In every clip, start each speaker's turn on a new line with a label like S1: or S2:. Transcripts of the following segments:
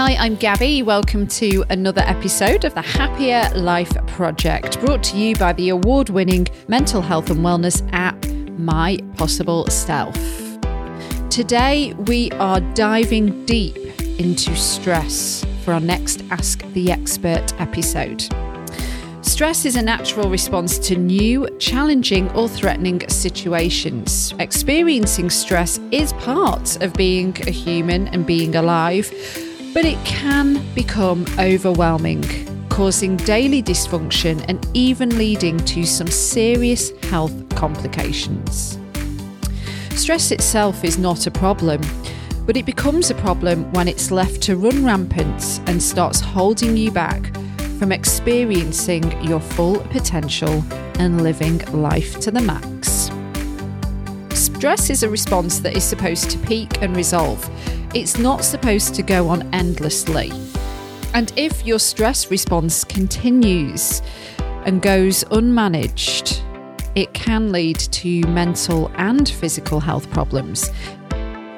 S1: Hi, I'm Gabby. Welcome to another episode of the Happier Life Project, brought to you by the award winning mental health and wellness app, My Possible Self. Today, we are diving deep into stress for our next Ask the Expert episode. Stress is a natural response to new, challenging, or threatening situations. Experiencing stress is part of being a human and being alive, but it can become overwhelming, causing daily dysfunction and even leading to some serious health complications. Stress itself is not a problem, but it becomes a problem when it's left to run rampant and starts holding you back from experiencing your full potential and living life to the max. Stress is a response that is supposed to peak and resolve. It's not supposed to go on endlessly. And if your stress response continues and goes unmanaged, it can lead to mental and physical health problems.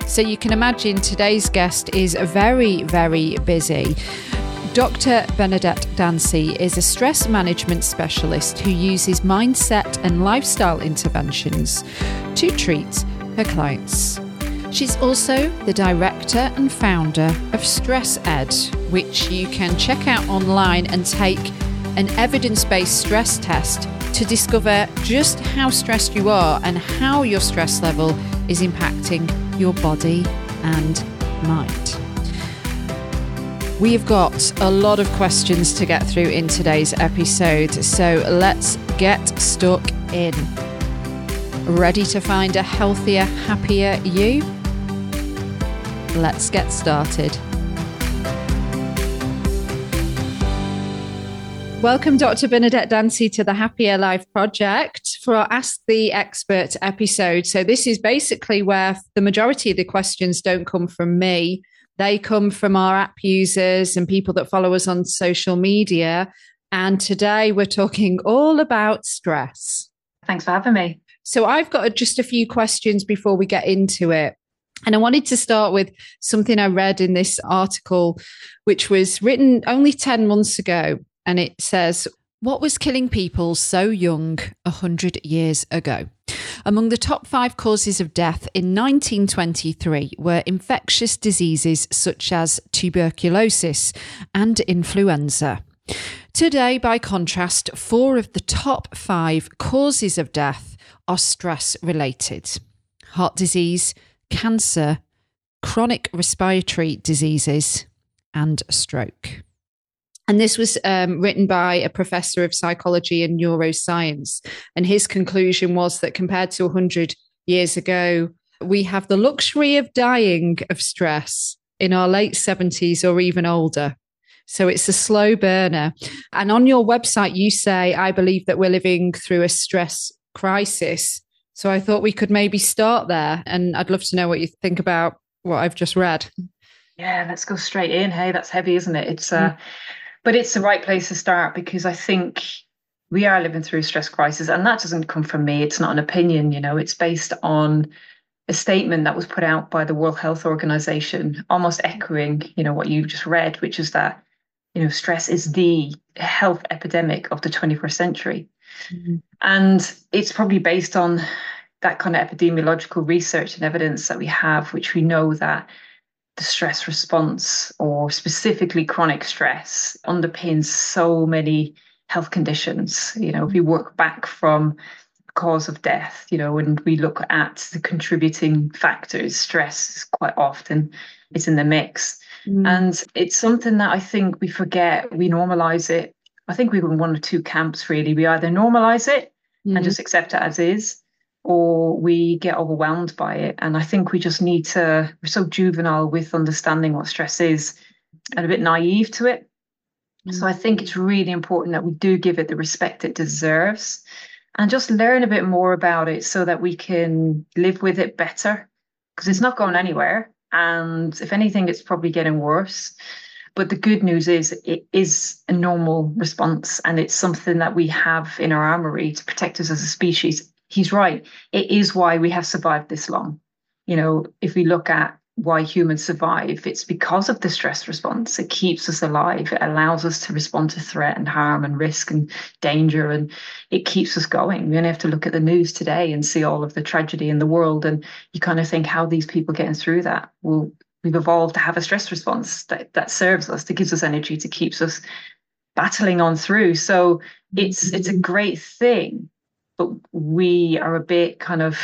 S1: So you can imagine today's guest is very, very busy. Dr. Bernadette Dancy is a stress management specialist who uses mindset and lifestyle interventions to treat her clients. She's also the director and founder of Stress Ed, which you can check out online and take an evidence based stress test to discover just how stressed you are and how your stress level is impacting your body and mind. We've got a lot of questions to get through in today's episode, so let's get stuck in. Ready to find a healthier, happier you? Let's get started. Welcome, Dr. Bernadette Dancy, to the Happier Life Project for our Ask the Expert episode. So, this is basically where the majority of the questions don't come from me they come from our app users and people that follow us on social media. And today we're talking all about stress.
S2: Thanks for having me.
S1: So I've got just a few questions before we get into it. And I wanted to start with something I read in this article, which was written only 10 months ago. And it says, What was killing people so young 100 years ago? Among the top five causes of death in 1923 were infectious diseases such as tuberculosis and influenza. Today, by contrast, four of the top five causes of death are stress related heart disease, cancer, chronic respiratory diseases, and stroke. And this was um, written by a professor of psychology and neuroscience. And his conclusion was that compared to 100 years ago, we have the luxury of dying of stress in our late 70s or even older. So it's a slow burner. And on your website, you say, I believe that we're living through a stress crisis. So I thought we could maybe start there. And I'd love to know what you think about what I've just read.
S2: Yeah, let's go straight in. Hey, that's heavy, isn't it? It's uh, mm but it's the right place to start because I think we are living through a stress crisis, and that doesn't come from me. It's not an opinion, you know. It's based on a statement that was put out by the World Health Organization, almost echoing, you know, what you just read, which is that, you know, stress is the health epidemic of the 21st century, mm-hmm. and it's probably based on that kind of epidemiological research and evidence that we have, which we know that the stress response or specifically chronic stress underpins so many health conditions. You know, if we work back from cause of death, you know, and we look at the contributing factors, stress is quite often is in the mix. Mm. And it's something that I think we forget, we normalize it. I think we're in one or two camps really. We either normalize it mm. and just accept it as is, or we get overwhelmed by it. And I think we just need to, we're so juvenile with understanding what stress is and a bit naive to it. Mm-hmm. So I think it's really important that we do give it the respect it deserves and just learn a bit more about it so that we can live with it better because it's not going anywhere. And if anything, it's probably getting worse. But the good news is it is a normal response and it's something that we have in our armory to protect us as a species he's right. It is why we have survived this long. You know, if we look at why humans survive. It's because of the stress response. It keeps us alive. It allows us to respond to threat and harm and risk and danger, and it keeps us going. We only have to look at the news today and see all of the tragedy in the world, and you kind of think how these people getting through that. Well, we've evolved to have a stress response that, that serves us, that gives us energy, to keeps us battling on through. So it's it's a great thing, but we are a bit kind of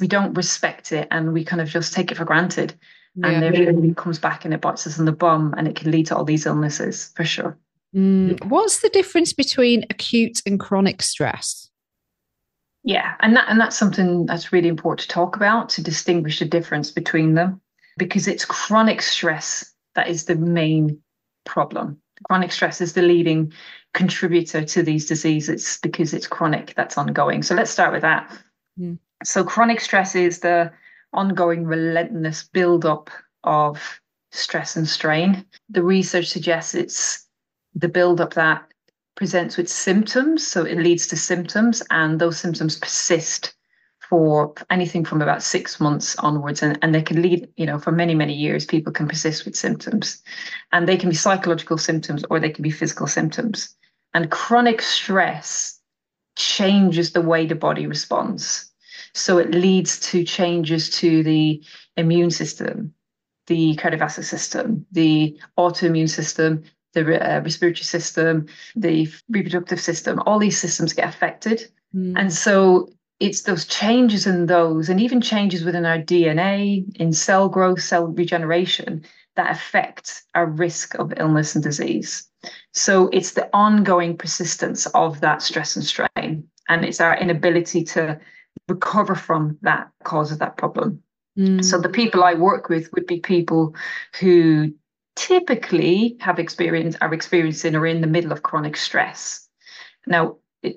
S2: we don't respect it and we kind of just take it for granted. Yeah. And it comes back and it bites us in the bum and it can lead to all these illnesses for sure.
S1: Mm. What's the difference between acute and chronic stress?
S2: Yeah, and that and that's something that's really important to talk about to distinguish the difference between them because it's chronic stress that is the main problem. Chronic stress is the leading contributor to these diseases because it's chronic, that's ongoing. So let's start with that. Mm. So, chronic stress is the ongoing relentless build-up of stress and strain. The research suggests it's the build-up that presents with symptoms. So, it leads to symptoms, and those symptoms persist for anything from about six months onwards and, and they can lead you know for many many years people can persist with symptoms. And they can be psychological symptoms or they can be physical symptoms. And chronic stress changes the way the body responds. So it leads to changes to the immune system the cardiovascular system the autoimmune system the uh, respiratory system the reproductive system. All these systems get affected. Mm. and so it's those changes in those and even changes within our DNA in cell growth, cell regeneration that affect our risk of illness and disease. So it's the ongoing persistence of that stress and strain, and it's our inability to recover from that causes that problem. Mm. So the people I work with would be people who typically have experienced are experiencing or in the middle of chronic stress. Now,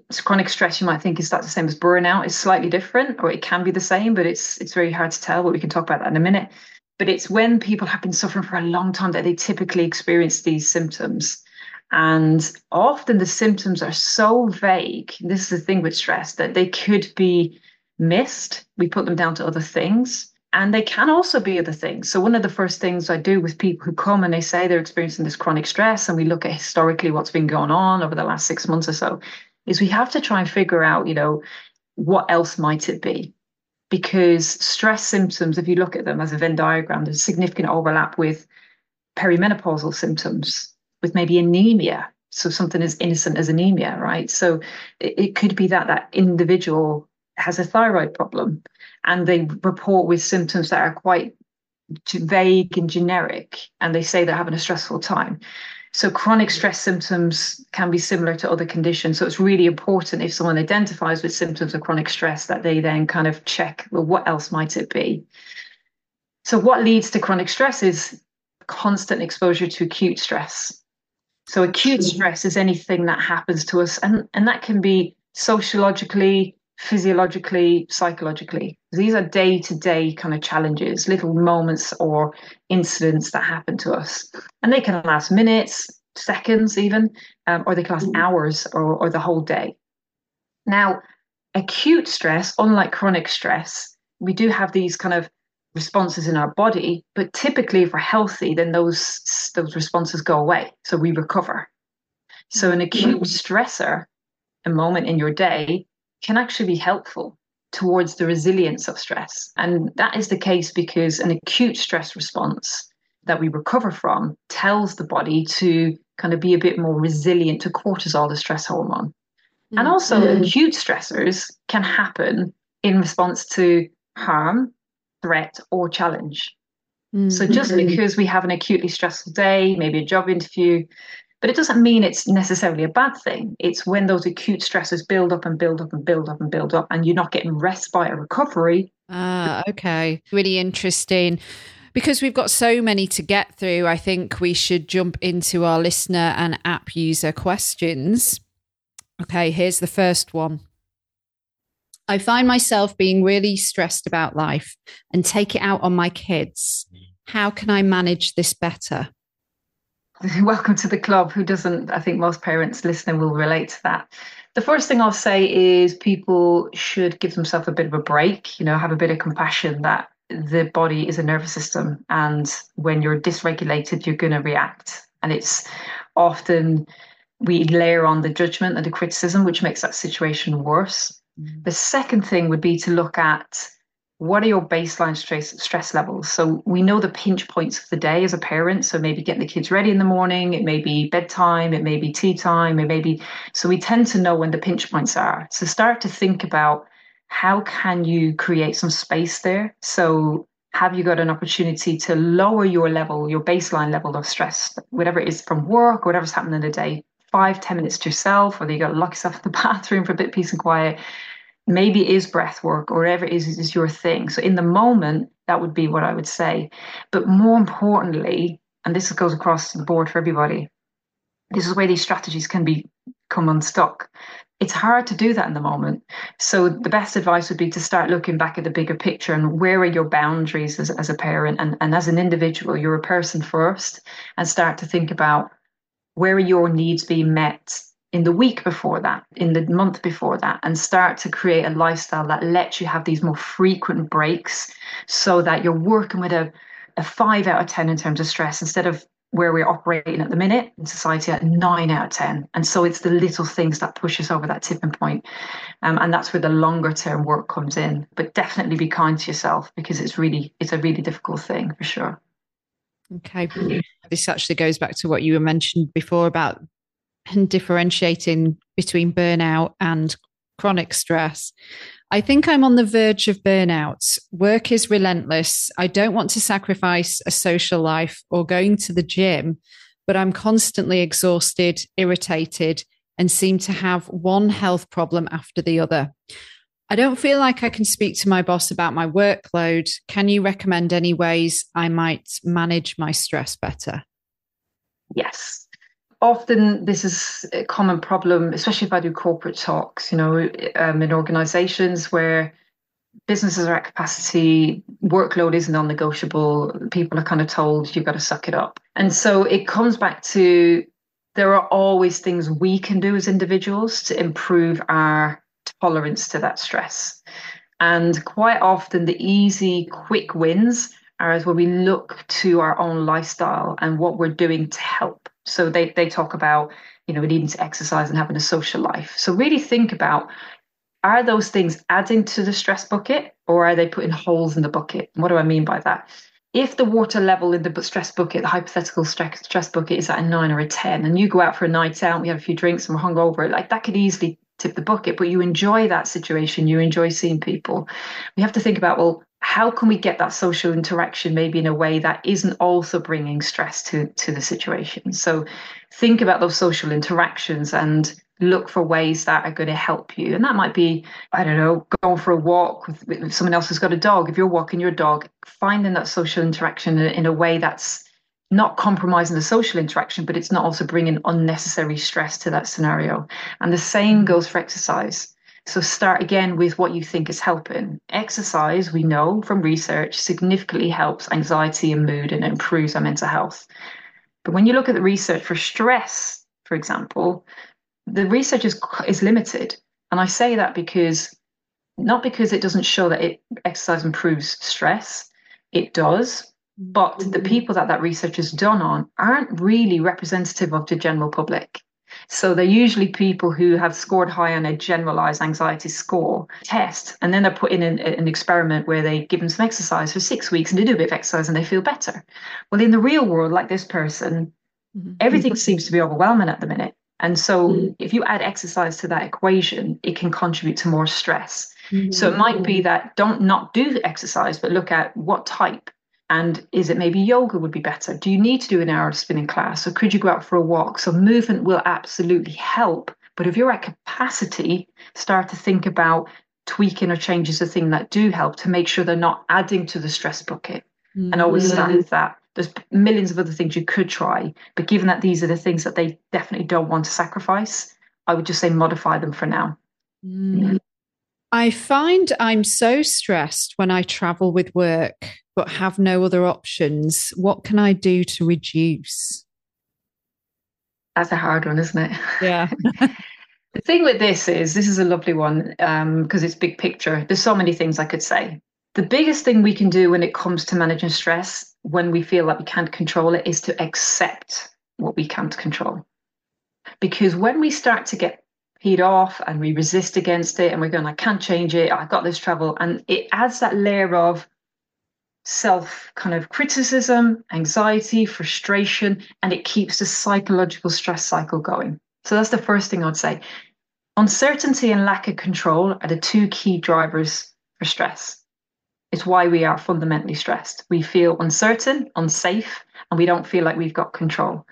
S2: it's chronic stress you might think is that the same as burnout. It's slightly different or it can be the same but it's it's very hard to tell but we can talk about that in a minute. But it's when people have been suffering for a long time that they typically experience these symptoms. And often the symptoms are so vague this is the thing with stress that they could be missed. We put them down to other things and they can also be other things. So, one of the first things I do with people who come and they say they're experiencing this chronic stress, and we look at historically what's been going on over the last six months or so, is we have to try and figure out, you know, what else might it be? Because stress symptoms, if you look at them as a Venn diagram, there's significant overlap with perimenopausal symptoms, with maybe anemia. So something as innocent as anemia, right? So it, it could be that that individual has a thyroid problem and they report with symptoms that are quite vague and generic and they say they're having a stressful time so chronic stress symptoms can be similar to other conditions. So it's really important if someone identifies with symptoms of chronic stress that they then kind of check, well, what else might it be? So what leads to chronic stress is constant exposure to acute stress. So acute mm-hmm. stress is anything that happens to us, and, and that can be sociologically, physiologically, psychologically. These are day to day kind of challenges, little moments or incidents that happen to us. And they can last minutes, seconds, even, um, or they can last mm-hmm. hours or, or the whole day. Now, acute stress, unlike chronic stress, we do have these kind of responses in our body, but typically, if we're healthy, then those those responses go away. So we recover. So an acute mm-hmm. stressor, a moment in your day, can actually be helpful towards the resilience of stress. And that is the case because an acute stress response that we recover from tells the body to kind of be a bit more resilient to cortisol, the stress hormone. Mm-hmm. And also, mm-hmm. acute stressors can happen in response to harm, threat, or challenge. Mm-hmm. So, just because we have an acutely stressful day, maybe a job interview, but it doesn't mean it's necessarily a bad thing. It's when those acute stresses build up and build up and build up and build up, and you're not getting respite or recovery.
S1: Ah, okay. Really interesting. Because we've got so many to get through, I think we should jump into our listener and app user questions. Okay, here's the first one. I find myself being really stressed about life and take it out on my kids. How can I manage this better?
S2: welcome to the club. Who doesn't? I think most parents listening will relate to that. The first thing I'll say is people should give themselves a bit of a break, you know, have a bit of compassion that the body is a nervous system, and when you're dysregulated, you're going to react. And it's often we layer on the judgment and the criticism, which makes that situation worse. Mm. The second thing would be to look at what are your baseline stress stress levels? So we know the pinch points of the day as a parent. So maybe getting the kids ready in the morning it may be bedtime it may be tea time it may be so we tend to know when the pinch points are. So start to think about how can you create some space there? So have you got an opportunity to lower your level your baseline level of stress whatever it is from work or whatever's happening in the day? Five ten minutes to yourself whether you got to lock yourself in the bathroom for a bit of peace and quiet maybe is breath work or whatever it is is your thing. So in the moment that would be what i would say. But more importantly and this goes across the board for everybody this is where these strategies can be come unstuck. It's hard to do that in the moment. So the best advice would be to start looking back at the bigger picture and where are your boundaries as, as a parent and, and as an individual you're a person first and start to think about where are your needs being met in the week before that, in the month before that, and start to create a lifestyle that lets you have these more frequent breaks so that you're working with a, a five out of 10 in terms of stress instead of where we're operating at the minute in society at nine out of 10. And so it's the little things that push us over that tipping point. Um, and that's where the longer term work comes in. But definitely be kind to yourself because it's really, it's a really difficult thing for sure.
S1: Okay. This actually goes back to what you were mentioned before about and differentiating between burnout and chronic stress. I think I'm on the verge of burnout. Work is relentless. I don't want to sacrifice a social life or going to the gym, but I'm constantly exhausted, irritated, and seem to have one health problem after the other. I don't feel like I can speak to my boss about my workload. Can you recommend any ways I might manage my stress better?
S2: Yes often this is a common problem, especially if I do corporate talks, you know, um, in organizations where businesses are at capacity, workload isn't non negotiable, people are kind of told you've got to suck it up. And so it comes back to there are always things we can do as individuals to improve our tolerance to that stress. And quite often, the easy, quick wins are as when we look to our own lifestyle and what we're doing to help. So they they talk about you know needing to exercise and having a social life. So really think about are those things adding to the stress bucket or are they putting holes in the bucket? What do I mean by that? If the water level in the stress bucket, the hypothetical stress, stress bucket is at a nine or a 10, and you go out for a night out, we have a few drinks and we're hungover, like that could easily tip the bucket, but you enjoy that situation, you enjoy seeing people. We have to think about, well, how can we get that social interaction maybe in a way that isn't also bringing stress to to the situation? So think about those social interactions and look for ways that are going to help you. And that might be i don't know going for a walk with, with someone else who's got a dog. If you're walking your dog finding that social interaction in, in a way that's not compromising the social interaction but it's not also bringing unnecessary stress to that scenario. And the same goes for exercise so start again with what you think is helping. Exercise, we know from research, significantly helps anxiety and mood and improves our mental health. But when you look at the research for stress, for example, the research is, is limited. And I say that because not because it doesn't show that it exercise improves stress, it does, but the mm-hmm. people that that research is done on aren't really representative of the general public. So they're usually people who have scored high on a generalized anxiety score test. And then they're put in an, an, experiment where they give them some exercise for six weeks and they do a bit of exercise and they feel better. Well, in the real world, like this person, mm-hmm. everything seems to be overwhelming at the minute. And so mm-hmm. if you add exercise to that equation, it can contribute to more stress. Mm-hmm. So it might be that don't not do exercise, but look at what type and is it maybe yoga would be better? Do you need to do an hour of spinning class? Or could you go out for a walk? So movement will absolutely help. But if you're at capacity, start to think about tweaking or changes the thing that do help to make sure they're not adding to the stress bucket. Mm-hmm. And always start with that. There's millions of other things you could try, but given that these are the things that they definitely don't want to sacrifice, I would just say modify them for now.
S1: Mm. I find I'm so stressed when I travel with work but have no other options, what can I do to reduce?
S2: That's a hard one, isn't it?
S1: Yeah.
S2: the thing with this is, this is a lovely one because um, it's big picture. There's so many things I could say. the biggest thing we can do when it comes to managing stress when we feel that we can't control it is to accept what we can't control. Because when we start to get peed off and we resist against it and we're going, I can't change it, I've got this trouble, and it adds that layer of self kind of criticism, anxiety, frustration, and it keeps the psychological stress cycle going. So that's the first thing I'd say. Uncertainty and lack of control are the two key drivers for stress. It's why we are fundamentally stressed. We feel uncertain, unsafe, and we don't feel like we've got control.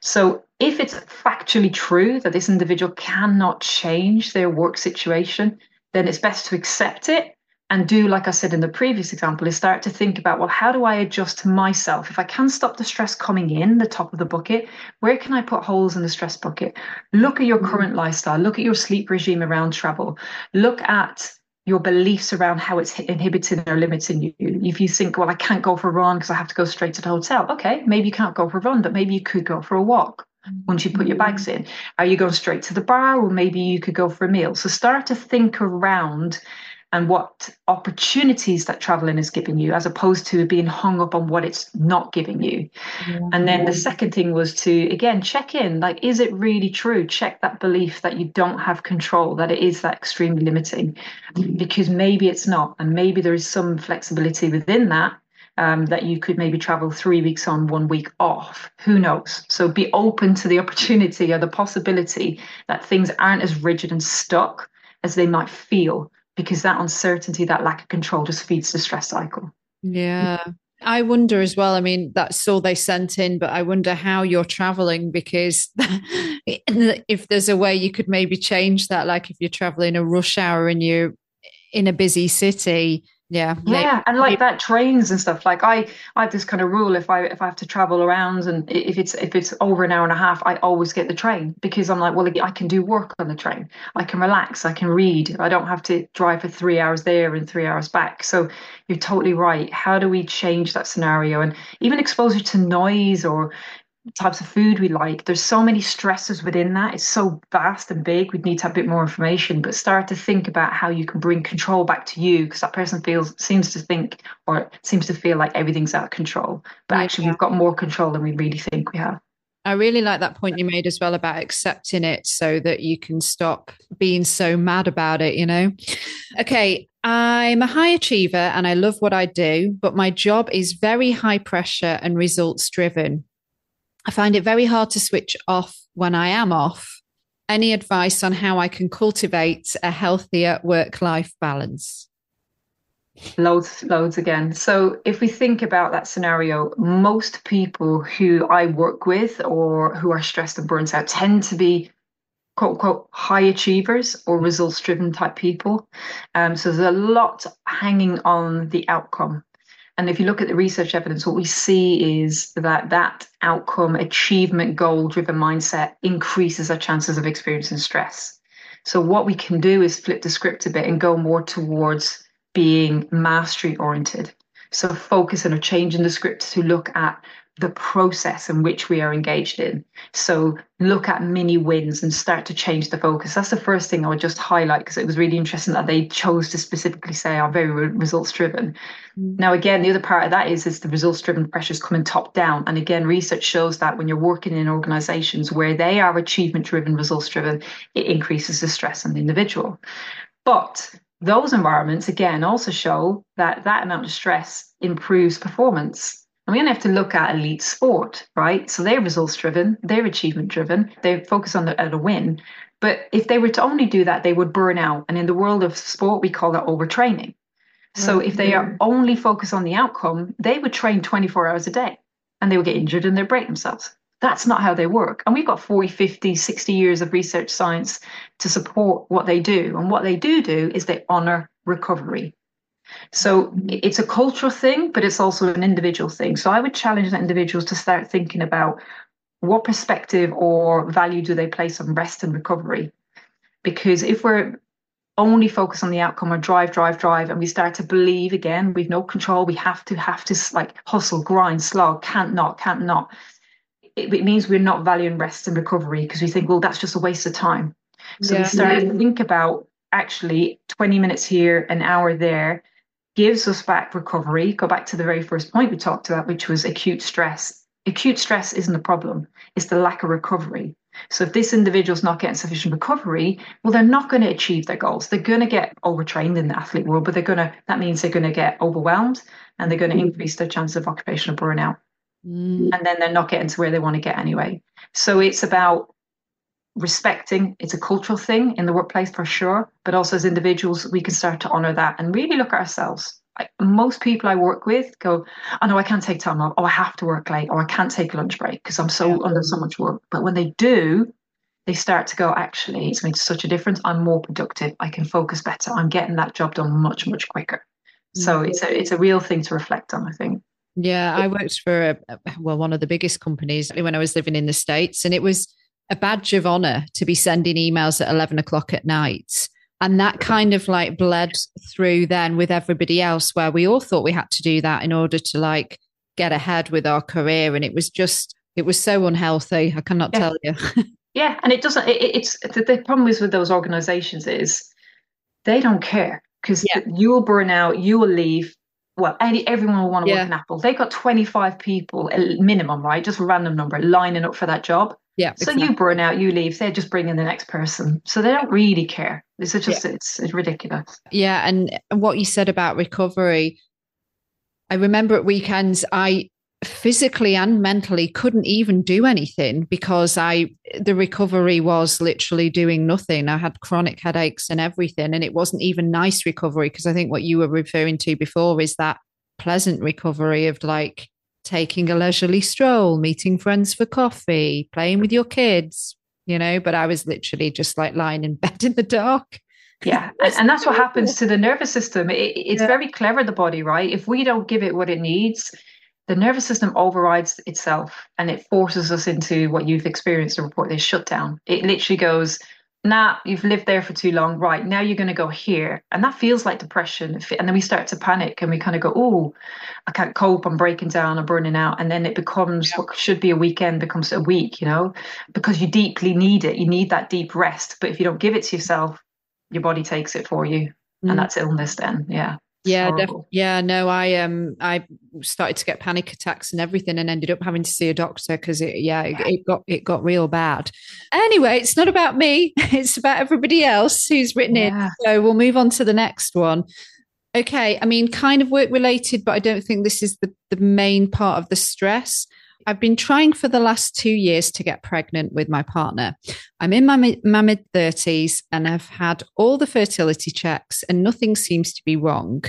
S2: So, if it's factually true that this individual cannot change their work situation, then it's best to accept it and do, like I said in the previous example, is start to think about, well, how do I adjust to myself? If I can stop the stress coming in the top of the bucket, where can I put holes in the stress bucket? Look at your mm-hmm. current lifestyle, look at your sleep regime around travel, look at your beliefs around how it's inhibiting or limiting you. If you think, well, I can't go for a run because I have to go straight to the hotel. Okay, maybe you can't go for a run, but maybe you could go for a walk once you put your bags in. Are you going straight to the bar or maybe you could go for a meal? So start to think around and what opportunities that traveling is giving you as opposed to being hung up on what it's not giving you yeah. and then the second thing was to again check in like is it really true check that belief that you don't have control that it is that extremely limiting mm-hmm. because maybe it's not and maybe there is some flexibility within that um, that you could maybe travel three weeks on, one week off. Who knows? So be open to the opportunity or the possibility that things aren't as rigid and stuck as they might feel because that uncertainty, that lack of control just feeds the stress cycle.
S1: Yeah. I wonder as well. I mean, that's all they sent in, but I wonder how you're traveling because if there's a way you could maybe change that, like if you're traveling a rush hour and you're in a busy city, yeah.
S2: Yeah and like that trains and stuff like i i have this kind of rule if i if i have to travel around and if it's if it's over an hour and a half i always get the train because i'm like well i can do work on the train. I can relax i can read. I don't have to drive for three hours there and three hours back. So you're totally right. How do we change that scenario? And even exposure to noise or types of food we like. There's so many stresses within that. It's so vast and big. We'd need to have a bit more information, but start to think about how you can bring control back to you because that person feels seems to think or seems to feel like everything's out of control. But yeah. actually we've got more control than we really think we have.
S1: I really like that point you made as well about accepting it so that you can stop being so mad about it, you know? Okay, I'm a high achiever and I love what I do, but my job is very high pressure and results driven. I find it very hard to switch off when I am off. Any advice on how I can cultivate a healthier work life balance?
S2: Loads, loads again. So, if we think about that scenario, most people who I work with or who are stressed and burnt out tend to be quote unquote high achievers or results driven type people. Um, so, there's a lot hanging on the outcome. And if you look at the research evidence, what we see is that that outcome, achievement, goal driven mindset increases our chances of experiencing stress. So, what we can do is flip the script a bit and go more towards being mastery oriented. So, focus on changing the script to look at the process in which we are engaged in. So look at mini wins and start to change the focus. That's the first thing I would just highlight because it was really interesting that they chose to specifically say are very results driven. Mm. Now, again, the other part of that is is the results driven pressures coming top down. And again, research shows that when you're working in organizations where they are achievement driven, results driven, it increases the stress on the individual. But those environments again also show that that amount of stress improves performance and we only have to look at elite sport, right? So they're results driven, they're achievement driven, they focus on the, at a win. But if they were to only do that, they would burn out. And in the world of sport, we call that overtraining. So if they are mm-hmm. only focused on the outcome, they would train 24 hours a day and they would get injured and they'd break themselves. That's not how they work. And we've got 40, 50, 60 years of research science to support what they do. And what they do do is they honor recovery. So it's a cultural thing, but it's also an individual thing. So I would challenge that individuals to start thinking about what perspective or value do they place on rest and recovery? Because if we're only focus on the outcome or drive, drive, drive, and we start to believe again, we've no control, we have to, have to like hustle, grind, slog, can't not, can't not. It, it means we're not valuing rest and recovery because we think, well, that's just a waste of time. So yeah. we start to think about actually 20 minutes here, an hour there, gives us back recovery. Go back to the very first point we talked about, which was acute stress. Acute stress isn't a problem, it's the lack of recovery. So if this individual's not getting sufficient recovery, well, they're not going to achieve their goals. They're going to get overtrained in the athlete world, but they're going to, that means they're going to get overwhelmed and they're going to mm. increase their chances of occupational burnout. Mm. And then they're not getting to where they want to get anyway. So it's about respecting it's a cultural thing in the workplace for sure but also as individuals we can start to honor that and really look at ourselves. Most people i work with go oh no i can't take time off. Oh i have to work late. Or i can't take a lunch break because i'm so yeah. under so much work. But when they do they start to go actually it's made such a difference. I'm more productive. I can focus better. I'm getting that job done much much quicker. Mm-hmm. so it's a it's a real thing to reflect on i think.
S1: Yeah i worked for a, well one of the biggest companies when i was living in the states and it was a badge of honor to be sending emails at 11 o'clock at night. And that kind of like bled through then with everybody else, where we all thought we had to do that in order to like get ahead with our career. And it was just, it was so unhealthy. I cannot
S2: yeah.
S1: tell you.
S2: yeah. And it doesn't, it, it's the, the problem is with those organizations is they don't care because yeah. you will burn out, you will leave, well, any, everyone will want to yeah. work in Apple. They've got 25 people minimum, right? Just a random number lining up for that job.
S1: Yeah.
S2: So exactly. you burn out, you leave. They're just bringing the next person. So they don't really care. It's just yeah. it's, it's ridiculous.
S1: Yeah, and what you said about recovery, I remember at weekends I physically and mentally couldn't even do anything because I the recovery was literally doing nothing. I had chronic headaches and everything, and it wasn't even nice recovery because I think what you were referring to before is that pleasant recovery of like taking a leisurely stroll, meeting friends for coffee, playing with your kids, you know, but I was literally just like lying in bed in the dark.
S2: Yeah. and, and that's what happens to the nervous system. It, it's yeah. very clever, the body, right? If we don't give it what it needs, the nervous system overrides itself and it forces us into what you've experienced a report this shutdown. It literally goes, nah, you've lived there for too long. Right. Now you're going to go here. And that feels like depression. And then we start to panic and we kind of go, oh, I can't cope. I'm breaking down. I'm burning out. And then it becomes yeah. what should be a weekend becomes a week, you know, because you deeply need it. You need that deep rest. But if you don't give it to yourself, your body takes it for you. Mm. And that's illness then. Yeah
S1: yeah def- yeah no i um i started to get panic attacks and everything and ended up having to see a doctor because it yeah it, it, got it got real bad. Anyway it's not about me it's about everybody else who's written yeah. it so we'll move on to the next one. Okay i mean kind of work related but i don't think this is the, the main part of the stress I've been trying for the last two years to get pregnant with my partner. I'm in my, my mid 30s and I've had all the fertility checks, and nothing seems to be wrong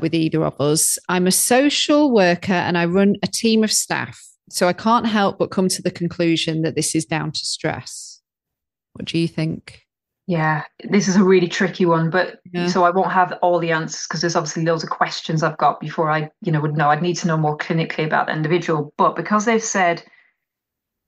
S1: with either of us. I'm a social worker and I run a team of staff. So I can't help but come to the conclusion that this is down to stress. What do you think?
S2: Yeah, this is a really tricky one, but yeah. so I won't have all the answers because there's obviously loads of questions I've got before I, you know, would know. I'd need to know more clinically about the individual. But because they've said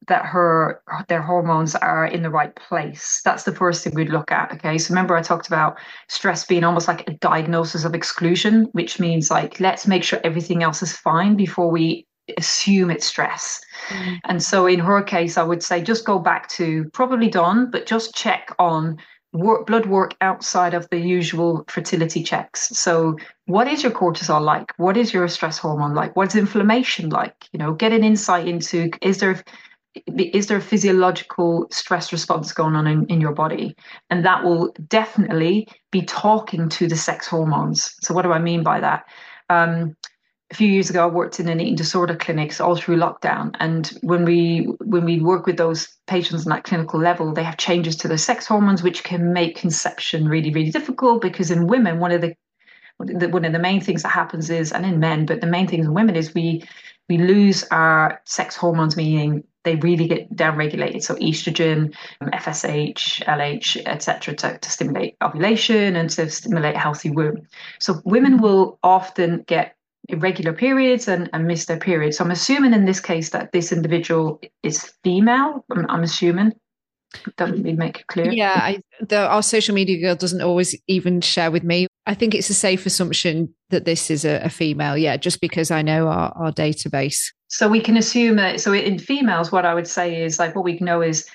S2: that her their hormones are in the right place, that's the first thing we'd look at. Okay. So remember I talked about stress being almost like a diagnosis of exclusion, which means like let's make sure everything else is fine before we assume it's stress. Mm. And so in her case, I would say just go back to probably done, but just check on work, blood work outside of the usual fertility checks. So what is your cortisol like? What is your stress hormone like? What's inflammation like? You know, get an insight into is there is there a physiological stress response going on in, in your body? And that will definitely be talking to the sex hormones. So what do I mean by that? Um, a few years ago, I worked in an eating disorder clinics all through lockdown. And when we when we work with those patients on that clinical level, they have changes to their sex hormones, which can make conception really, really difficult. Because in women, one of the one of the main things that happens is, and in men, but the main things in women is we we lose our sex hormones, meaning they really get downregulated. So estrogen, FSH, LH, etc., to, to stimulate ovulation and to stimulate healthy womb. So women will often get irregular periods and, and miss their periods. So I'm assuming in this case that this individual is female. I'm, I'm assuming. Doesn't really make it clear.
S1: Yeah, I, the, our social media girl doesn't always even share with me. I think it's a safe assumption that this is a, a female. Yeah, just because I know our, our database.
S2: So we can assume that. So in females, what I would say is like what we know is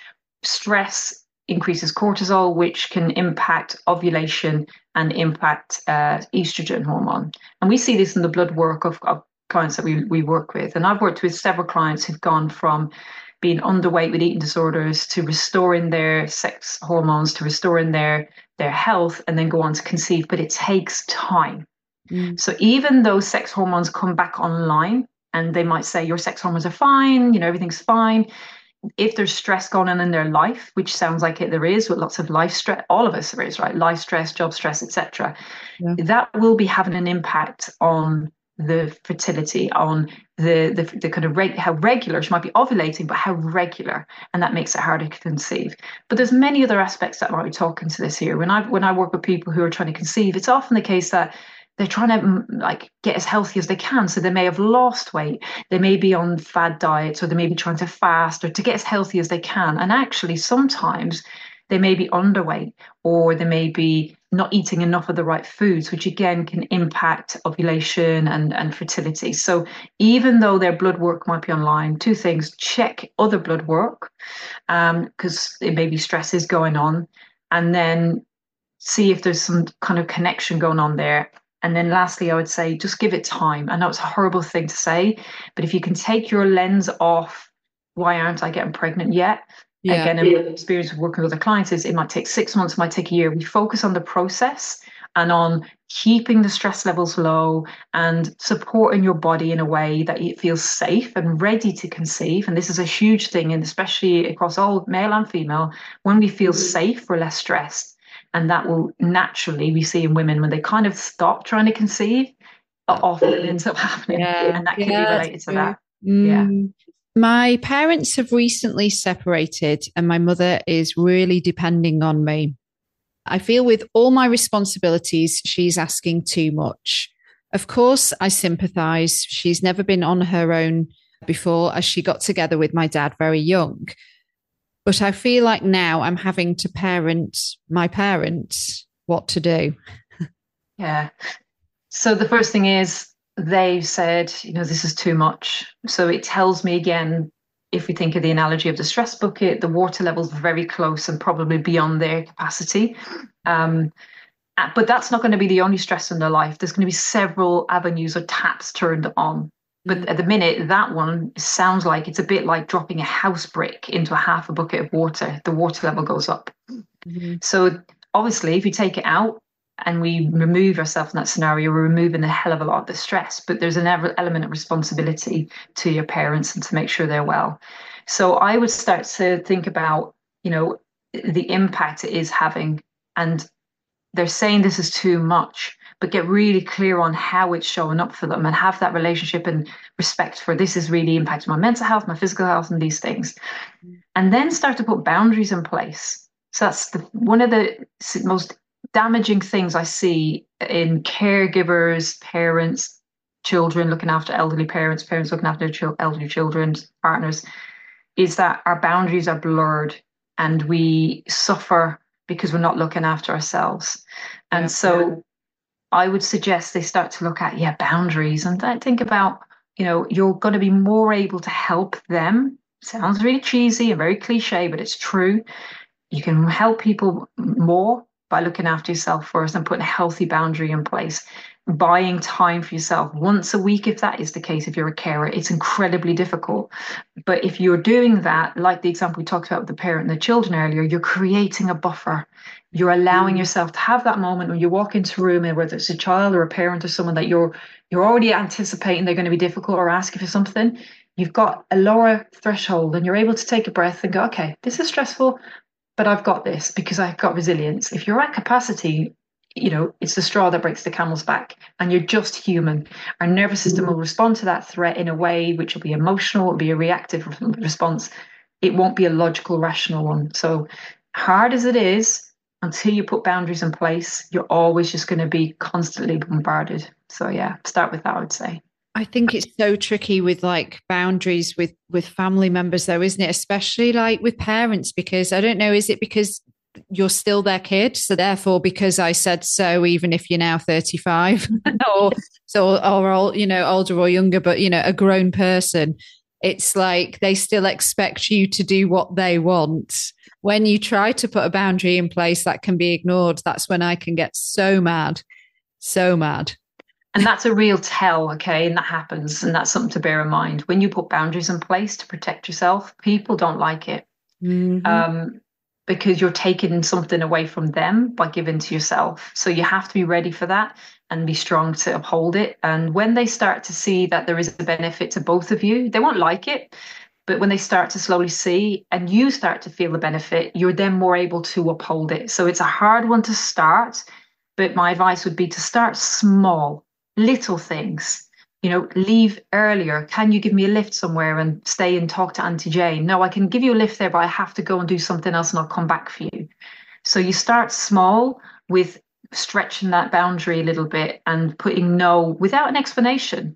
S2: stress increases cortisol, which can impact ovulation and impact uh, estrogen hormone. And we see this in the blood work of, of clients that we, we work with. And I've worked with several clients who've gone from being underweight with eating disorders to restoring their sex hormones, to restoring their their health, and then go on to conceive. But it takes time. Mm. So even though sex hormones come back online and they might say your sex hormones are fine, you know, everything's fine. If there's stress going on in their life, which sounds like it there is, with lots of life stress, all of us there is, right? Life stress, job stress, etc. Yeah. That will be having an impact on the fertility, on the the, the kind of reg- how regular she might be ovulating, but how regular, and that makes it harder to conceive. But there's many other aspects that might be talking to this here. When I when I work with people who are trying to conceive, it's often the case that they're trying to mm, like get as healthy as they can. So they may have lost weight, they may be on fad diets, or they may be trying to fast or to get as healthy as they can. And actually, sometimes they may be underweight or they may be not eating enough of the right foods, which again can impact ovulation and, and fertility. So even though their blood work might be online, two things check other blood work because um, it may be stresses going on, and then see if there's some kind of connection going on there. And then lastly, I would say just give it time. I know it's a horrible thing to say, but if you can take your lens off, why aren't I getting pregnant yet? Yeah. Again, in experience of working with other clients is it might take six months, it might take a year. We focus on the process and on keeping the stress levels low and supporting your body in a way that it feels safe and ready to conceive. And this is a huge thing, and especially across all male and female, when we feel mm-hmm. safe, we're less stressed. And that will naturally we see in women when they kind of stop trying to conceive, often it ends up happening. Yeah. And that can yeah, be related to that. Mm. Yeah.
S1: My parents have recently separated, and my mother is really depending on me. I feel with all my responsibilities, she's asking too much. Of course, I sympathize. She's never been on her own before, as she got together with my dad very young. But I feel like now I'm having to parent my parents what to do.
S2: Yeah. So the first thing is they've said, you know, this is too much. So it tells me again, if we think of the analogy of the stress bucket, the water level's are very close and probably beyond their capacity. Um, uh, but that's not going to be the only stress in their life. There's going to be several avenues or taps turned on. But at the minute, that one sounds like it's a bit like dropping a house brick into a half a bucket of water. The water level goes up. Mm-hmm. So obviously, if you take it out, and we remove ourselves in that scenario, we're removing a hell of a lot of the stress. But there's an element of responsibility to your parents and to make sure they're well. So I would start to think about, you know, the impact it is having. And they're saying this is too much, but get really clear on how it's showing up for them and have that relationship and respect for this is really impacting my mental health, my physical health, and these things. And then start to put boundaries in place. So that's the, one of the most damaging things I see in caregivers, parents, children looking after elderly parents, parents looking after their elderly children, partners, is that our boundaries are blurred and we suffer because we're not looking after ourselves. And yeah. so I would suggest they start to look at, yeah, boundaries and think about, you know, you're going to be more able to help them. Sounds really cheesy and very cliche, but it's true. You can help people more by looking after yourself first and putting a healthy boundary in place buying time for yourself once a week if that is the case if you're a carer it's incredibly difficult but if you're doing that like the example we talked about with the parent and the children earlier you're creating a buffer you're allowing mm. yourself to have that moment when you walk into a room and whether it's a child or a parent or someone that you're you're already anticipating they're going to be difficult or ask you for something you've got a lower threshold and you're able to take a breath and go okay this is stressful but I've got this because I've got resilience. If you're at capacity, you know, it's the straw that breaks the camel's back, and you're just human. Our nervous system will respond to that threat in a way which will be emotional, it'll be a reactive response. It won't be a logical, rational one. So, hard as it is, until you put boundaries in place, you're always just going to be constantly bombarded. So, yeah, start with that, I would say.
S1: I think it's so tricky with like boundaries with with family members though, isn't it? Especially like with parents because I don't know is it because you're still their kid so therefore because I said so even if you're now 35 or so or all you know older or younger but you know a grown person it's like they still expect you to do what they want. When you try to put a boundary in place that can be ignored, that's when I can get so mad, so mad.
S2: And that's a real tell, okay? And that happens. And that's something to bear in mind. When you put boundaries in place to protect yourself, people don't like it. Mm-hmm. Um, because you're taking something away from them by giving to yourself. So you have to be ready for that and be strong to uphold it. And when they start to see that there is a benefit to both of you, they won't like it. But when they start to slowly see and you start to feel the benefit, you're then more able to uphold it. So it's a hard one to start. But my advice would be to start small, little things you know, leave earlier. Can you give me a lift somewhere and stay and talk to Auntie Jane? No, I can give you a lift there, but I have to go and do something else and I'll come back for you. So you start small with stretching that boundary a little bit and putting no without an explanation.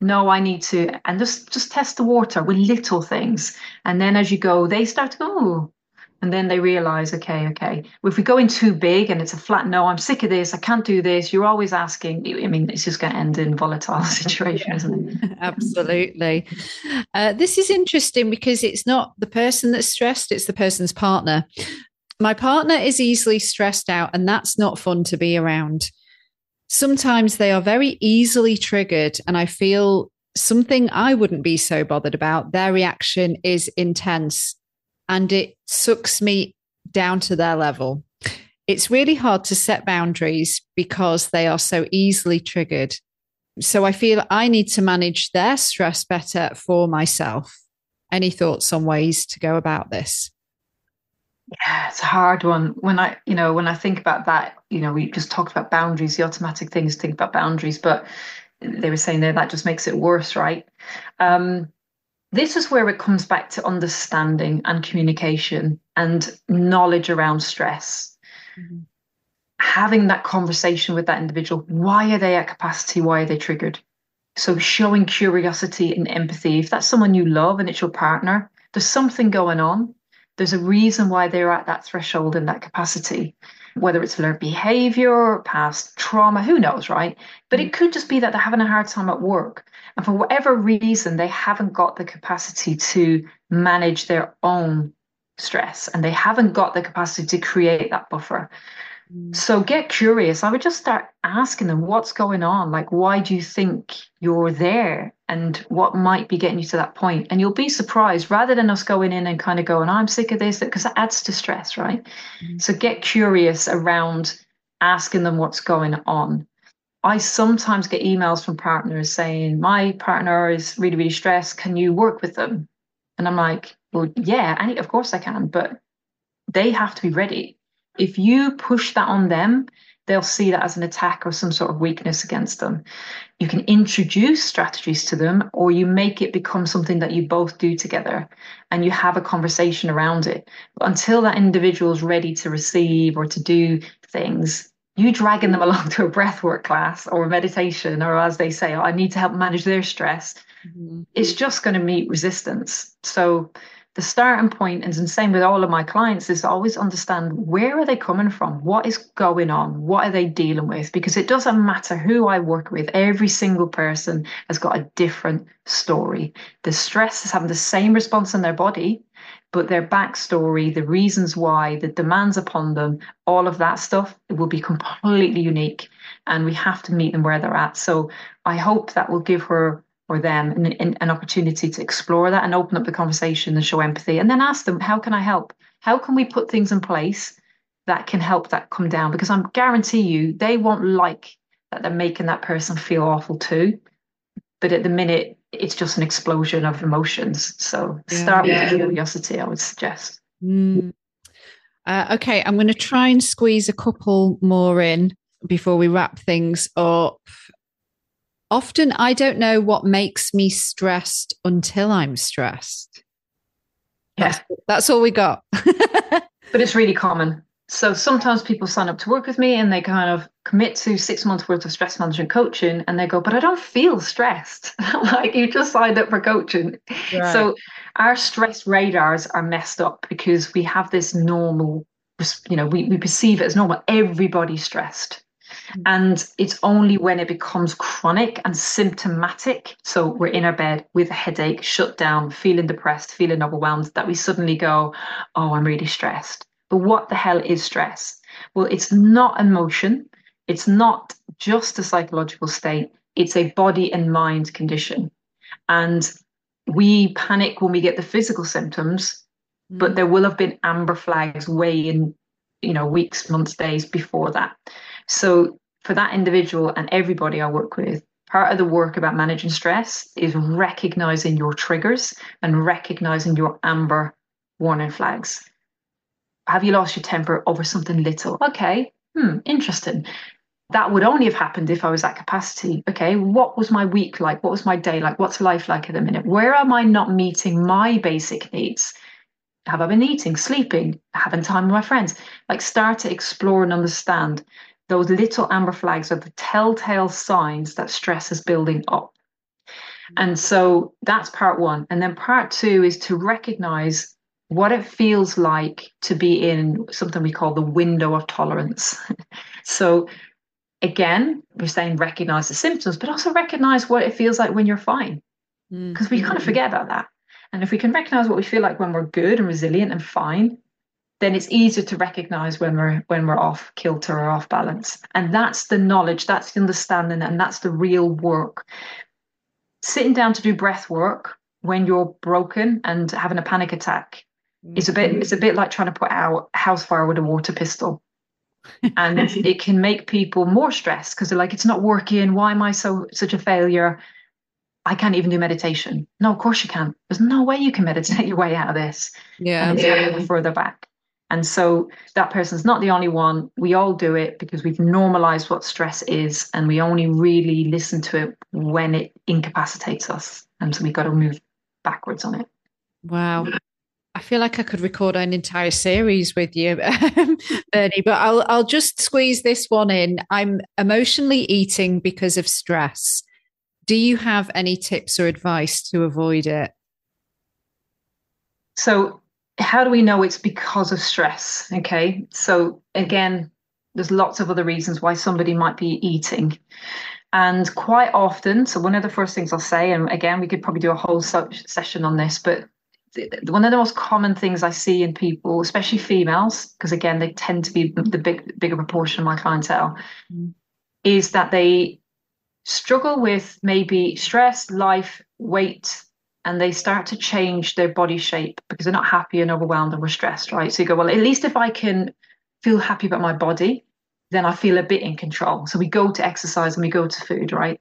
S2: No, I need to, and just just test the water with little things. And then as you go, they start to go, oh, and then they realize okay okay if we go in too big and it's a flat no i'm sick of this i can't do this you're always asking i mean it's just going to end in volatile situation isn't
S1: it? Absolutely. Uh, this is interesting because it's not the person that's stressed it's the person's partner. My partner is easily stressed out and that's not fun to be around. Sometimes they are very easily triggered and i feel something i wouldn't be so bothered about. Their reaction is intense and it sucks me down to their level. It's really hard to set boundaries because they are so easily triggered. So I feel I need to manage their stress better for myself. Any thoughts on ways to go about this?
S2: Yeah, it's a hard one. When I, you know, when I think about that, you know, we just talked about boundaries. The automatic thing is think about boundaries, but they were saying there that just makes it worse, right? Um, this is where it comes back to understanding and communication and knowledge around stress. Mm-hmm. Having that conversation with that individual. Why are they at capacity? Why are they triggered? So, showing curiosity and empathy. If that's someone you love and it's your partner, there's something going on. There's a reason why they're at that threshold and that capacity whether it's learned behavior, past trauma, who knows, right? But it mm. could just be that they're having a hard time at work. And for whatever reason, they haven't got the capacity to manage their own stress and they haven't got the capacity to create that buffer. Mm. So get curious. I would just start asking them what's going on. Like, why do you think you're there? And what might be getting you to that point? And you'll be surprised rather than us going in and kind of going, I'm sick of this, because that adds to stress, right? Mm-hmm. So get curious around asking them what's going on. I sometimes get emails from partners saying, My partner is really, really stressed. Can you work with them? And I'm like, Well, yeah, I, of course I can, but they have to be ready if you push that on them, they'll see that as an attack or some sort of weakness against them. You can introduce strategies to them, or you make it become something that you both do together and you have a conversation around it. But until that individual is ready to receive or to do things, you dragging them along to a breathwork class or a meditation, or as they say, oh, I need to help manage their stress, mm-hmm. it's just going to meet resistance. So the starting point and the same with all of my clients is always understand where are they coming from? What is going on? What are they dealing with? Because it doesn't matter who i work with every single person has got a different story. The stress is having the same response in their body but their backstory the reasons why the demands upon them all of that stuff it will be completely unique and we have to meet them where they're at. So i hope that will give her or them an, an opportunity to explore that and open up the conversation and show empathy and then ask them how can i help? How can we put things in place that can help that come down? Because i'm guarantee you they won't like that they're making that person feel awful too. But at the minute it's just an explosion of emotions. So yeah, start yeah. with curiosity i would suggest.
S1: Mm. uh, okay i'm going to try and squeeze a couple more in before we wrap things up often I don't know what makes me stressed until I'm stressed.
S2: Yeah.
S1: That's, that's all we got.
S2: but it's really common. So sometimes people sign up to work with me and they kind of commit to six months worth of stress management coaching and they go, but I don't feel stressed. like you just signed up for coaching. Right. So our stress radars are messed up because we have this normal, you know, we, we perceive it as normal. Everybody's stressed. Mm. And it's only when it becomes chronic and symptomatic, so we're in our bed with a headache, shut down, feeling depressed, feeling overwhelmed, that we suddenly go, Oh, I'm really stressed. But what the hell is stress? Well, it's not emotion, it's not just a psychological state, it's a body and mind condition. And we panic when we get the physical symptoms, mm. but there will have been amber flags way in, you know, weeks, months, days before that. So for that individual and everybody I work with, part of the work about managing stress is recognizing your triggers and recognizing your amber warning flags. Have you lost your temper over something little? Okay, hmm, interesting. That would only have happened if I was at capacity. Okay, what was my week like? What was my day like? What's life like at the minute? Where am I not meeting my basic needs? Have I been eating, sleeping, having time with my friends? Like, start to explore and understand those little amber flags are the telltale signs that stress is building up. And so that's part one. And then part two is to recognize what it feels like to be in something we call the window of tolerance. so again, we're saying recognize the symptoms, but also recognize what it feels like when you're fine. Because mm-hmm. we kind of forget about that. And if we can recognize what we feel like when we're good and resilient and fine, then it's easier to recognize when we're when we're off kilter or off balance and that's the knowledge that's the understanding and that's the real work sitting down to do breath work when you're broken and having a panic attack is a bit it's a bit like trying to put out a house fire with a water pistol and it can make people more stressed because they're like it's not working why am i so such a failure I can't even do meditation. No, of course you can't. There's no way you can meditate your way out of this.
S1: Yeah.
S2: And it's yeah. further back. And so that person's not the only one. We all do it because we've normalized what stress is and we only really listen to it when it incapacitates us. And so we've got to move backwards on it.
S1: Wow. I feel like I could record an entire series with you, um, Bernie, but I'll I'll just squeeze this one in. I'm emotionally eating because of stress. Do you have any tips or advice to avoid it?
S2: So how do we know it's because of stress? Okay, so again, there's lots of other reasons why somebody might be eating. And quite often, so one of the first things I'll say, and again, we could probably do a whole session on this, but one of the most common things I see in people, especially females, because again, they tend to be the big, bigger proportion of my clientele, mm. is that they struggle with maybe stress, life, weight, and they start to change their body shape because they're not happy and overwhelmed and we're stressed, right? So you go, well, at least if I can feel happy about my body, then I feel a bit in control. So we go to exercise and we go to food, right?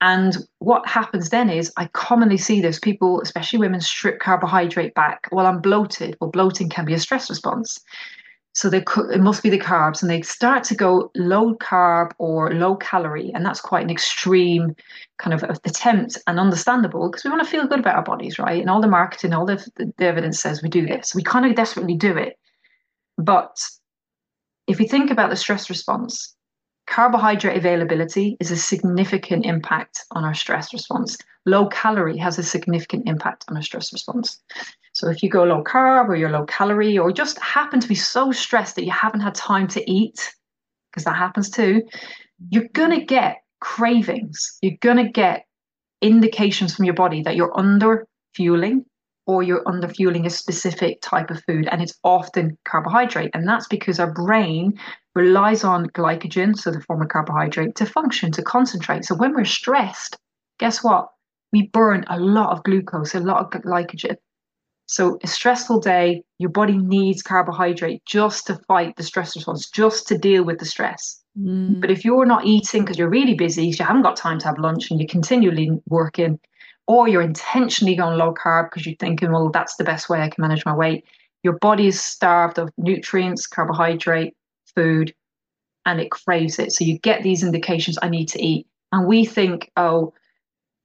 S2: And what happens then is I commonly see this people, especially women, strip carbohydrate back. Well, I'm bloated. Well, bloating can be a stress response. So they it must be the carbs, and they start to go low carb or low calorie, and that's quite an extreme kind of uh, attempt and understandable because we want to feel good about our bodies, right? And all the marketing, all the, the evidence says we do this. We kind of desperately do it, but if you think about the stress response, carbohydrate availability is a significant impact on our stress response. Low calorie has a significant impact on our stress response. So if you go low carb or you're low calorie or just happen to be so stressed that you haven't had time to eat, because that happens too, you're going to get cravings. You're going to get indications from your body that you're under fueling or you're under fueling a specific type of food. And it's often carbohydrate. And that's because our brain relies on glycogen, so the form of carbohydrate, to function, to concentrate. So when we're stressed, guess what? We burn a lot of glucose, a lot of glycogen. So, a stressful day, your body needs carbohydrate just to fight the stress response, just to deal with the stress. Mm. But if you're not eating because you're really busy, you haven't got time to have lunch and you're continually working, or you're intentionally going low carb because you're thinking, well, that's the best way I can manage my weight, your body is starved of nutrients, carbohydrate, food, and it craves it. So, you get these indications I need to eat. And we think, oh,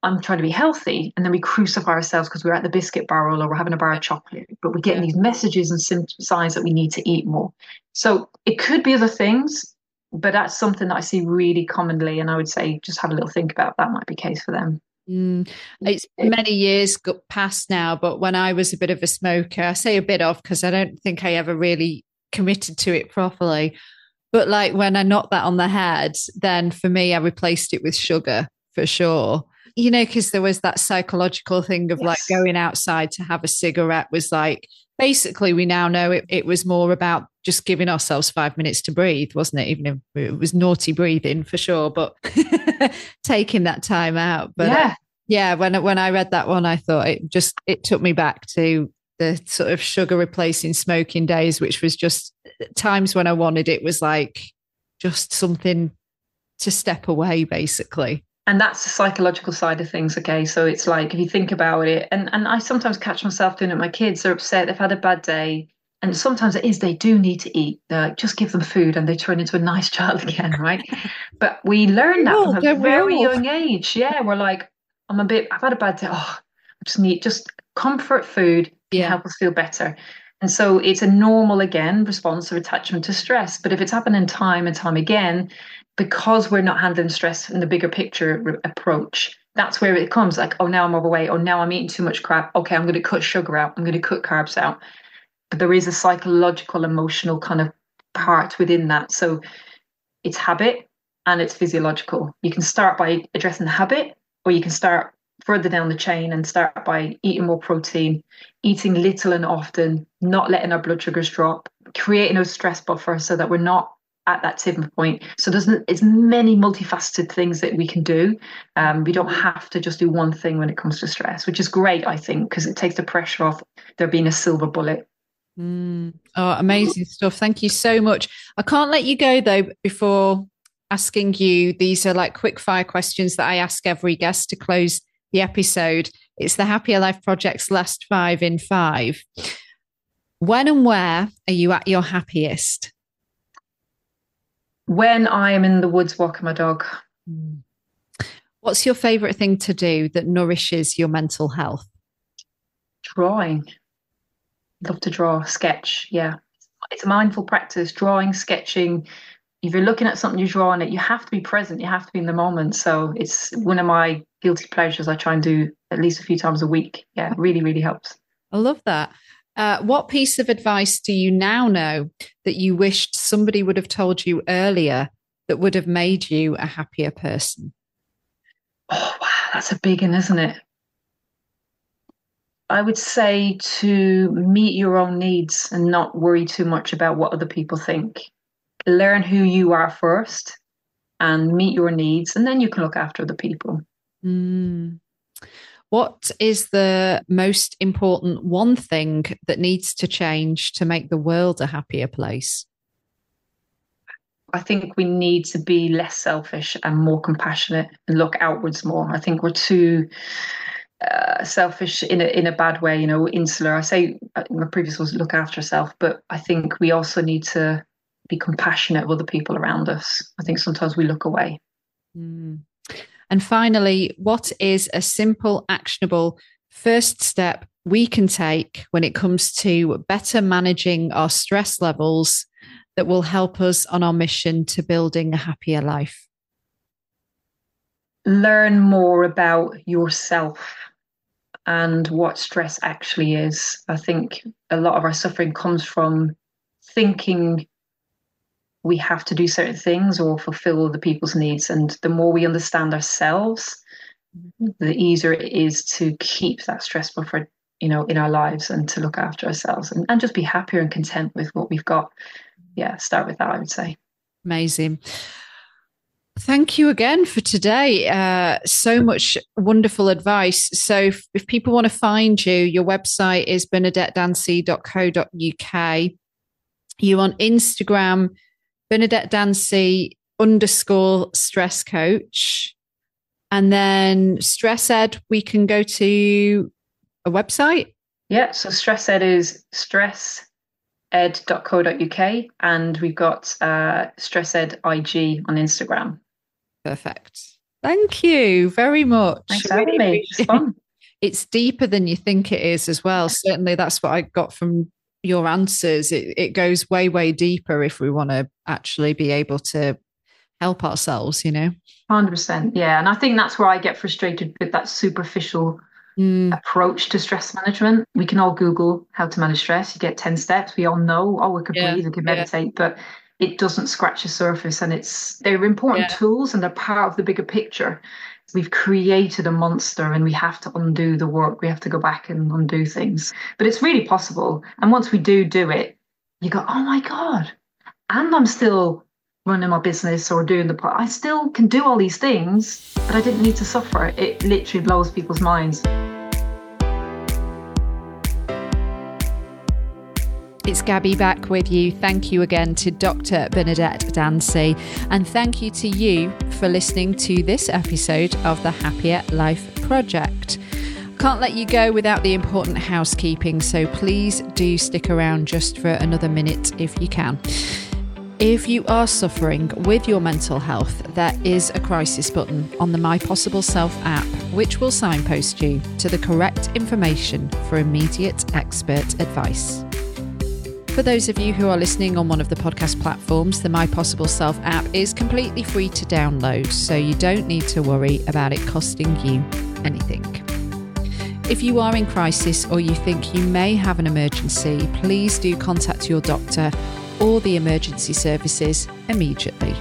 S2: I'm trying to be healthy, and then we crucify ourselves because we're at the biscuit barrel or we're having a bar of chocolate, but we're getting these messages and signs that we need to eat more. So it could be other things, but that's something that I see really commonly, and I would say just have a little think about that might be case for them.
S1: Mm, it's many years past now, but when I was a bit of a smoker, I say a bit of because I don't think I ever really committed to it properly But like when I knocked that on the head, then for me, I replaced it with sugar for sure. You know, because there was that psychological thing of yes. like going outside to have a cigarette was like basically we now know it, it was more about just giving ourselves five minutes to breathe, wasn't it? Even if it was naughty breathing for sure, but taking that time out. But
S2: yeah. Uh,
S1: yeah, when when I read that one, I thought it just it took me back to the sort of sugar replacing smoking days, which was just times when I wanted it was like just something to step away, basically.
S2: And that's the psychological side of things. Okay. So it's like if you think about it, and, and I sometimes catch myself doing it. My kids are upset, they've had a bad day. And sometimes it is they do need to eat. Like, just give them food and they turn into a nice child again, right? but we learn that from a very young age. Yeah, we're like, I'm a bit, I've had a bad day. Oh, I just need just comfort food can yeah. help us feel better. And so it's a normal, again, response of attachment to stress. But if it's happening time and time again, because we're not handling stress in the bigger picture re- approach, that's where it comes like, oh, now I'm overweight. Oh, now I'm eating too much crap. Okay, I'm going to cut sugar out. I'm going to cut carbs out. But there is a psychological, emotional kind of part within that. So it's habit and it's physiological. You can start by addressing the habit, or you can start further down the chain and start by eating more protein, eating little and often, not letting our blood sugars drop, creating a stress buffer so that we're not at that tipping point. So there's it's many multifaceted things that we can do. Um, we don't have to just do one thing when it comes to stress, which is great, I think, because it takes the pressure off there being a silver bullet.
S1: Mm. Oh, amazing stuff. Thank you so much. I can't let you go though before asking you. These are like quick fire questions that I ask every guest to close the episode. It's the Happier Life Project's last five in five. When and where are you at your happiest?
S2: When I am in the woods walking my dog.
S1: What's your favorite thing to do that nourishes your mental health?
S2: Drawing. Love to draw, sketch. Yeah. It's a mindful practice, drawing, sketching, if you're looking at something, you draw on it, you have to be present, you have to be in the moment. So it's one of my guilty pleasures I try and do at least a few times a week. Yeah, really, really helps.
S1: I love that. Uh, what piece of advice do you now know that you wished somebody would have told you earlier that would have made you a happier person?
S2: Oh, wow, that's a big one, isn't it? I would say to meet your own needs and not worry too much about what other people think learn who you are first and meet your needs, and then you can look after the people.
S1: Mm. What is the most important one thing that needs to change to make the world a happier place?
S2: I think we need to be less selfish and more compassionate and look outwards more. I think we're too uh, selfish in a in a bad way, you know, insular. I say uh, my previous was look after yourself, but I think we also need to be compassionate with the people around us. I think sometimes we look away.
S1: Mm. And finally, what is a simple, actionable first step we can take when it comes to better managing our stress levels that will help us on our mission to building a happier life?
S2: Learn more about yourself and what stress actually is. I think a lot of our suffering comes from thinking we have to do certain things or fulfill the people's needs. And the more we understand ourselves, the easier it is to keep that stress buffer, you know, in our lives and to look after ourselves and, and just be happier and content with what we've got. Yeah, start with that, I would say.
S1: Amazing. Thank you again for today. Uh, so much wonderful advice. So, if, if people want to find you, your website is bernadettedancy.co.uk. You on Instagram, Bernadette Dancy underscore stress coach. And then stress ed, we can go to a website.
S2: Yeah, so stress ed is stress-ed.co.uk and we've got uh, stress ed IG on Instagram.
S1: Perfect. Thank you very much.
S2: Thanks for having me. It's fun.
S1: it's deeper than you think it is as well. Certainly, that's what I got from your answers, it, it goes way, way deeper if we want to actually be able to help ourselves, you know?
S2: 100%. Yeah. And I think that's where I get frustrated with that superficial mm. approach to stress management. We can all Google how to manage stress. You get 10 steps. We all know, oh, we can yeah. breathe, we can meditate. Yeah. But it doesn't scratch the surface and it's they're important yeah. tools and they're part of the bigger picture we've created a monster and we have to undo the work. We have to go back and undo things. But it's really possible. And once we do do it you go oh my god. And i'm still running my business or doing the part i still can do all these things but i didn't need to suffer. It literally blows people's minds
S1: It's Gabby back with you. Thank you again to Dr. Bernadette Dancy, and thank you to you for listening to this episode of the Happier Life Project. Can't let you go without the important housekeeping, so please do stick around just for another minute if you can. If you are suffering with your mental health, there is a crisis button on the My Possible Self app, which will signpost you to the correct information for immediate expert advice. For those of you who are listening on one of the podcast platforms, the My Possible Self app is completely free to download, so you don't need to worry about it costing you anything. If you are in crisis or you think you may have an emergency, please do contact your doctor or the emergency services immediately.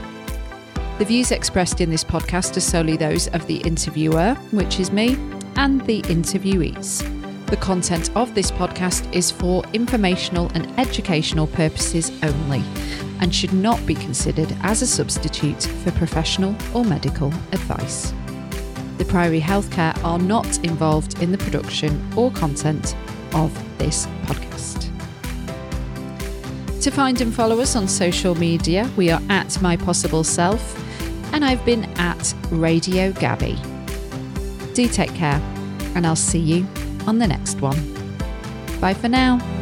S1: The views expressed in this podcast are solely those of the interviewer, which is me, and the interviewees. The content of this podcast is for informational and educational purposes only and should not be considered as a substitute for professional or medical advice. The Priory Healthcare are not involved in the production or content of this podcast. To find and follow us on social media, we are at My Possible Self, and I've been at Radio Gabby. Do take care, and I'll see you on the next one. Bye for now.